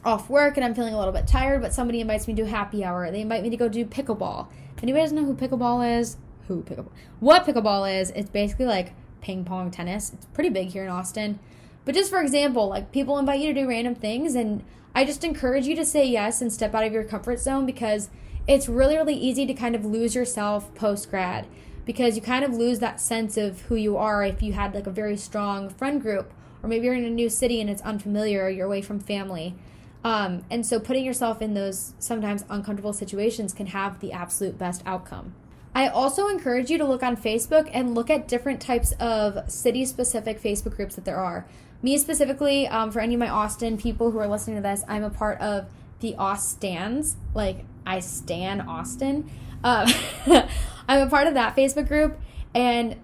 Speaker 1: off work and I'm feeling a little bit tired, but somebody invites me to happy hour. They invite me to go do pickleball. Anybody doesn't know who pickleball is, who pickleball? What pickleball is? It's basically like ping pong tennis. It's pretty big here in Austin. But just for example, like people invite you to do random things, and I just encourage you to say yes and step out of your comfort zone because it's really, really easy to kind of lose yourself post grad because you kind of lose that sense of who you are if you had like a very strong friend group or maybe you're in a new city and it's unfamiliar, or you're away from family. Um, and so putting yourself in those sometimes uncomfortable situations can have the absolute best outcome. I also encourage you to look on Facebook and look at different types of city specific Facebook groups that there are. Me specifically, um, for any of my Austin people who are listening to this, I'm a part of the Austans. Like, I stan Austin. Um, I'm a part of that Facebook group. And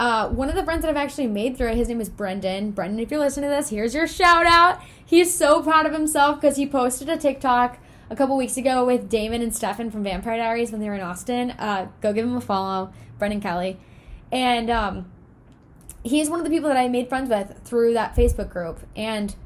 Speaker 1: uh, one of the friends that I've actually made through it, his name is Brendan. Brendan, if you're listening to this, here's your shout out. He's so proud of himself because he posted a TikTok a couple weeks ago with Damon and Stefan from Vampire Diaries when they were in Austin. Uh, go give him a follow, Brendan Kelly. And um, he's one of the people that I made friends with through that Facebook group. And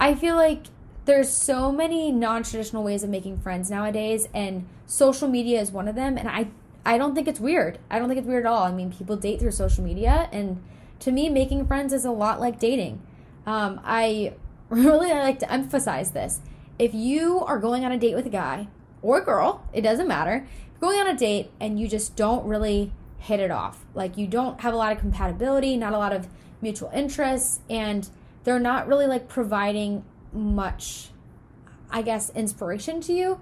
Speaker 1: I feel like there's so many non-traditional ways of making friends nowadays and social media is one of them and I I don't think it's weird. I don't think it's weird at all. I mean, people date through social media and to me making friends is a lot like dating. Um, I really like to emphasize this. If you are going on a date with a guy or a girl, it doesn't matter. Going on a date and you just don't really hit it off. Like you don't have a lot of compatibility, not a lot of mutual interests, and they're not really like providing much, I guess, inspiration to you.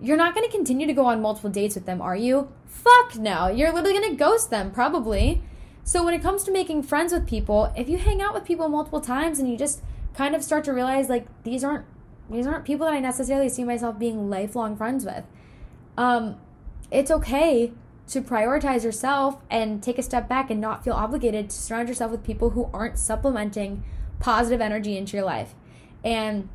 Speaker 1: You're not going to continue to go on multiple dates with them, are you? Fuck no. You're literally going to ghost them, probably. So when it comes to making friends with people, if you hang out with people multiple times and you just kind of start to realize like these aren't these aren't people that I necessarily see myself being lifelong friends with. Um, it's okay to prioritize yourself and take a step back and not feel obligated to surround yourself with people who aren't supplementing positive energy into your life. And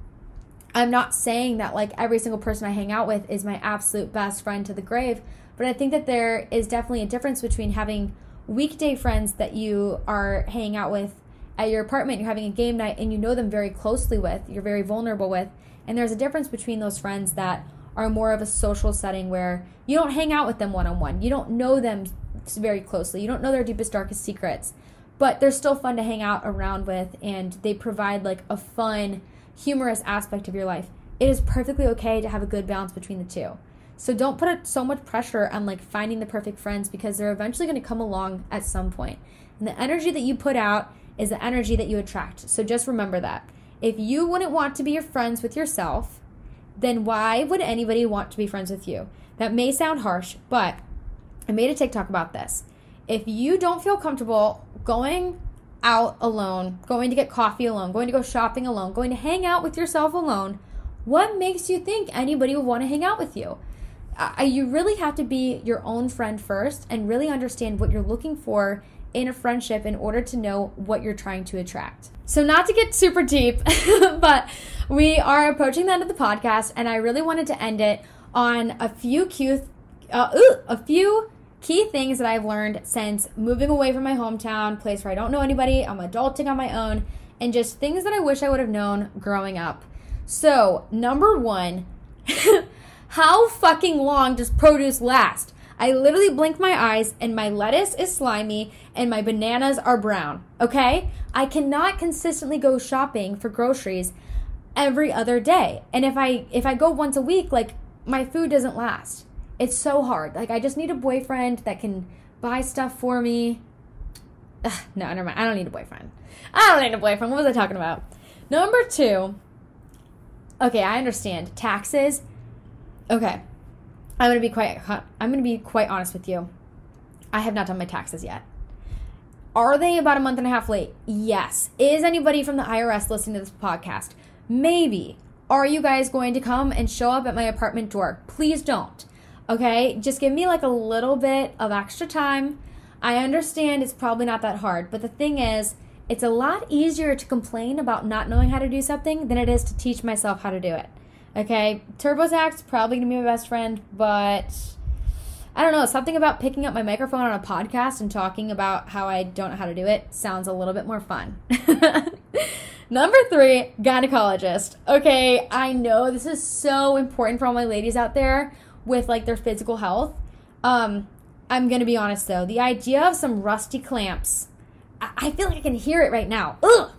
Speaker 1: I'm not saying that like every single person I hang out with is my absolute best friend to the grave, but I think that there is definitely a difference between having weekday friends that you are hanging out with at your apartment, you're having a game night and you know them very closely with, you're very vulnerable with, and there's a difference between those friends that are more of a social setting where you don't hang out with them one on one. You don't know them very closely. You don't know their deepest, darkest secrets, but they're still fun to hang out around with and they provide like a fun, humorous aspect of your life. It is perfectly okay to have a good balance between the two. So don't put so much pressure on like finding the perfect friends because they're eventually going to come along at some point. And the energy that you put out is the energy that you attract. So just remember that. If you wouldn't want to be your friends with yourself, then why would anybody want to be friends with you? That may sound harsh, but I made a TikTok about this. If you don't feel comfortable going out alone, going to get coffee alone, going to go shopping alone, going to hang out with yourself alone, what makes you think anybody would want to hang out with you? Uh, you really have to be your own friend first and really understand what you're looking for in a friendship in order to know what you're trying to attract. So, not to get super deep, but we are approaching the end of the podcast, and I really wanted to end it on a few cute, uh, ooh, a few key things that I've learned since moving away from my hometown, place where I don't know anybody, I'm adulting on my own, and just things that I wish I would have known growing up. So, number one, how fucking long does produce last? I literally blink my eyes and my lettuce is slimy and my bananas are brown. Okay? I cannot consistently go shopping for groceries every other day. And if I if I go once a week, like my food doesn't last. It's so hard. Like I just need a boyfriend that can buy stuff for me. Ugh, no, never mind. I don't need a boyfriend. I don't need a boyfriend. What was I talking about? Number two. Okay, I understand taxes. Okay, I'm gonna be quite. I'm gonna be quite honest with you. I have not done my taxes yet. Are they about a month and a half late? Yes. Is anybody from the IRS listening to this podcast? Maybe. Are you guys going to come and show up at my apartment door? Please don't. Okay? Just give me like a little bit of extra time. I understand it's probably not that hard, but the thing is, it's a lot easier to complain about not knowing how to do something than it is to teach myself how to do it. Okay, TurboTax probably gonna be my best friend, but I don't know. Something about picking up my microphone on a podcast and talking about how I don't know how to do it sounds a little bit more fun. Number three, gynecologist. Okay, I know this is so important for all my ladies out there with like their physical health. Um, I'm gonna be honest though, the idea of some rusty clamps, I, I feel like I can hear it right now. Ugh!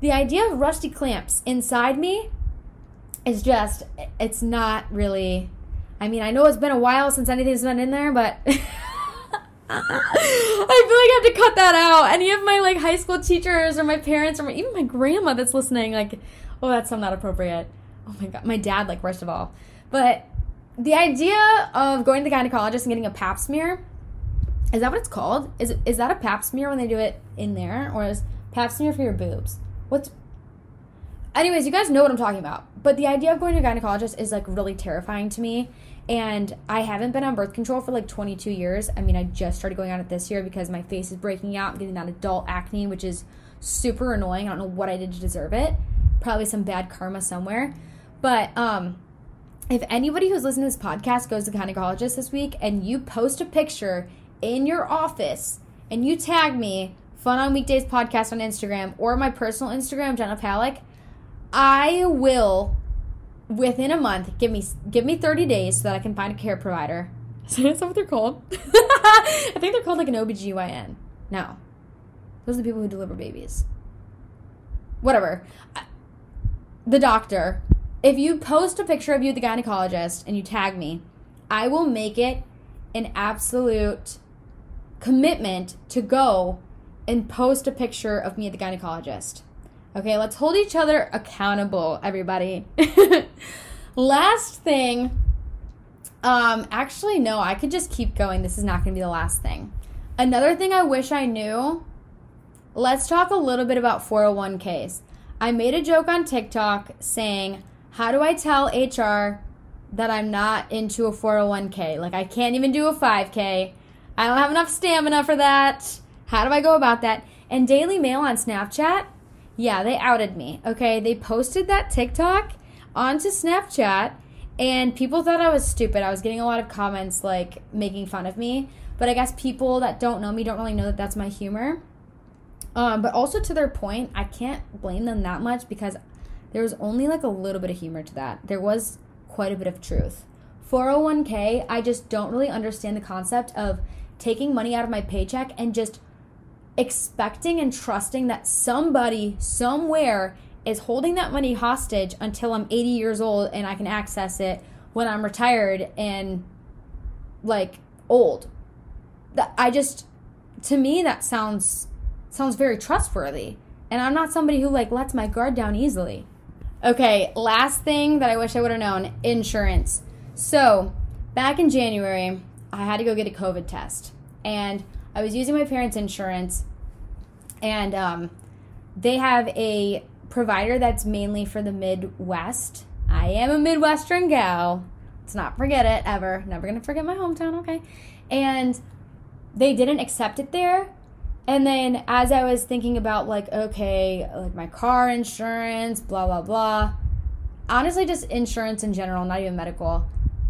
Speaker 1: The idea of rusty clamps inside me is just, it's not really. I mean, I know it's been a while since anything's been in there, but I feel like I have to cut that out. Any of my like high school teachers or my parents or my, even my grandma that's listening, like, oh, that's so not appropriate. Oh my god, my dad, like, worst of all. But the idea of going to the gynecologist and getting a pap smear is that what it's called? Is is that a pap smear when they do it in there, or is pap smear for your boobs? What's Anyways, you guys know what I'm talking about. But the idea of going to a gynecologist is like really terrifying to me. And I haven't been on birth control for like 22 years. I mean, I just started going on it this year because my face is breaking out, I'm getting that adult acne, which is super annoying. I don't know what I did to deserve it. Probably some bad karma somewhere. But um if anybody who's listening to this podcast goes to gynecologist this week and you post a picture in your office and you tag me, Fun on Weekdays podcast on Instagram or my personal Instagram, Jenna Palick, I will within a month give me give me 30 days so that I can find a care provider. Is that what they're called? I think they're called like an OBGYN. No. Those are the people who deliver babies. Whatever. The doctor. If you post a picture of you at the gynecologist and you tag me, I will make it an absolute commitment to go and post a picture of me at the gynecologist. Okay, let's hold each other accountable, everybody. last thing. Um, actually, no, I could just keep going. This is not going to be the last thing. Another thing I wish I knew. Let's talk a little bit about 401ks. I made a joke on TikTok saying, How do I tell HR that I'm not into a 401k? Like, I can't even do a 5k. I don't have enough stamina for that. How do I go about that? And Daily Mail on Snapchat yeah, they outed me. Okay, they posted that TikTok onto Snapchat and people thought I was stupid. I was getting a lot of comments like making fun of me, but I guess people that don't know me don't really know that that's my humor. Um, but also to their point, I can't blame them that much because there was only like a little bit of humor to that. There was quite a bit of truth. 401k, I just don't really understand the concept of taking money out of my paycheck and just expecting and trusting that somebody somewhere is holding that money hostage until I'm 80 years old and I can access it when I'm retired and like old. That I just to me that sounds sounds very trustworthy. And I'm not somebody who like lets my guard down easily. Okay, last thing that I wish I would have known, insurance. So, back in January, I had to go get a COVID test. And I was using my parents' insurance, and um, they have a provider that's mainly for the Midwest. I am a Midwestern gal. Let's not forget it ever. Never gonna forget my hometown, okay? And they didn't accept it there. And then as I was thinking about like, okay, like my car insurance, blah blah blah. Honestly, just insurance in general, not even medical.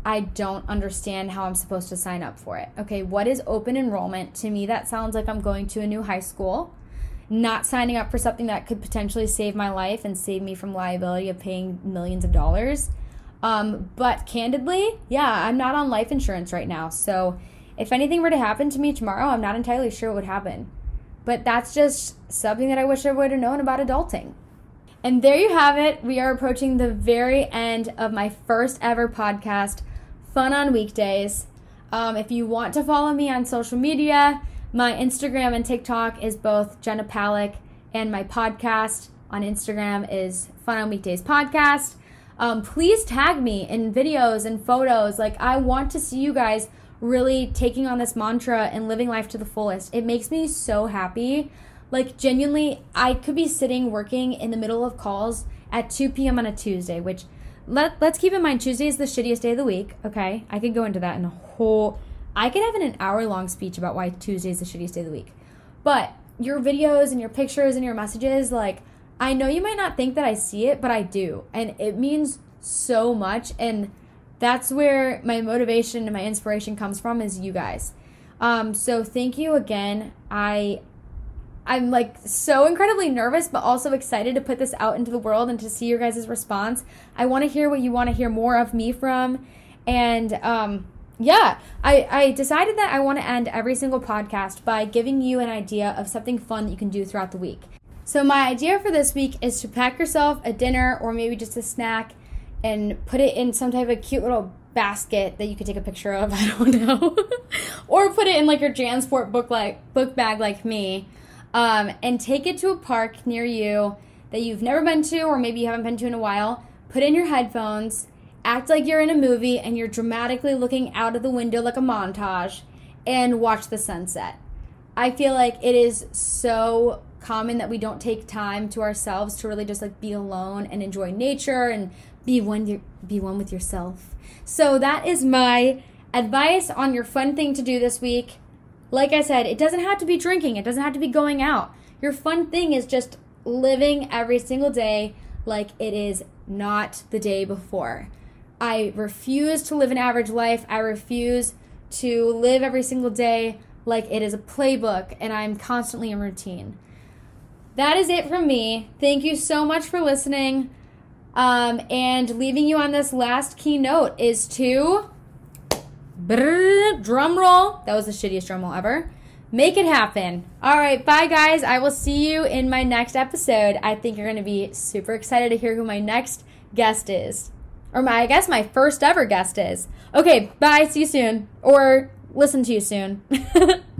Speaker 1: I don't understand how I'm supposed to sign up for it. Okay, what is open enrollment? To me, that sounds like I'm going to a new high school, not signing up for something that could potentially save my life and save me from liability of paying millions of dollars. Um, but candidly, yeah, I'm not on life insurance right now. So if anything were to happen to me tomorrow, I'm not entirely sure what would happen. But that's just something that I wish I would have known about adulting. And there you have it. We are approaching the very end of my first ever podcast fun on weekdays. Um, if you want to follow me on social media, my Instagram and TikTok is both Jenna Palick, and my podcast on Instagram is Fun on Weekdays Podcast. Um, please tag me in videos and photos. Like, I want to see you guys really taking on this mantra and living life to the fullest. It makes me so happy. Like, genuinely, I could be sitting working in the middle of calls at 2 p.m. on a Tuesday, which let let's keep in mind Tuesday is the shittiest day of the week. Okay, I could go into that in a whole. I could have an hour long speech about why Tuesday is the shittiest day of the week. But your videos and your pictures and your messages, like I know you might not think that I see it, but I do, and it means so much. And that's where my motivation and my inspiration comes from is you guys. Um, so thank you again. I I'm like so incredibly nervous, but also excited to put this out into the world and to see your guys' response. I want to hear what you want to hear more of me from. And um, yeah, I, I decided that I want to end every single podcast by giving you an idea of something fun that you can do throughout the week. So, my idea for this week is to pack yourself a dinner or maybe just a snack and put it in some type of cute little basket that you could take a picture of. I don't know. or put it in like your Jansport book like book bag like me, um, and take it to a park near you that you've never been to or maybe you haven't been to in a while. Put in your headphones, act like you're in a movie and you're dramatically looking out of the window like a montage, and watch the sunset. I feel like it is so common that we don't take time to ourselves to really just like be alone and enjoy nature and be one be one with yourself. So that is my advice on your fun thing to do this week. Like I said, it doesn't have to be drinking, it doesn't have to be going out. Your fun thing is just living every single day like it is not the day before. I refuse to live an average life. I refuse to live every single day like it is a playbook and I'm constantly in routine. That is it from me. Thank you so much for listening. Um, and leaving you on this last keynote is to drum roll. That was the shittiest drum roll ever. Make it happen. All right, bye guys. I will see you in my next episode. I think you're going to be super excited to hear who my next guest is. Or my I guess my first ever guest is. Okay, bye. See you soon. Or listen to you soon.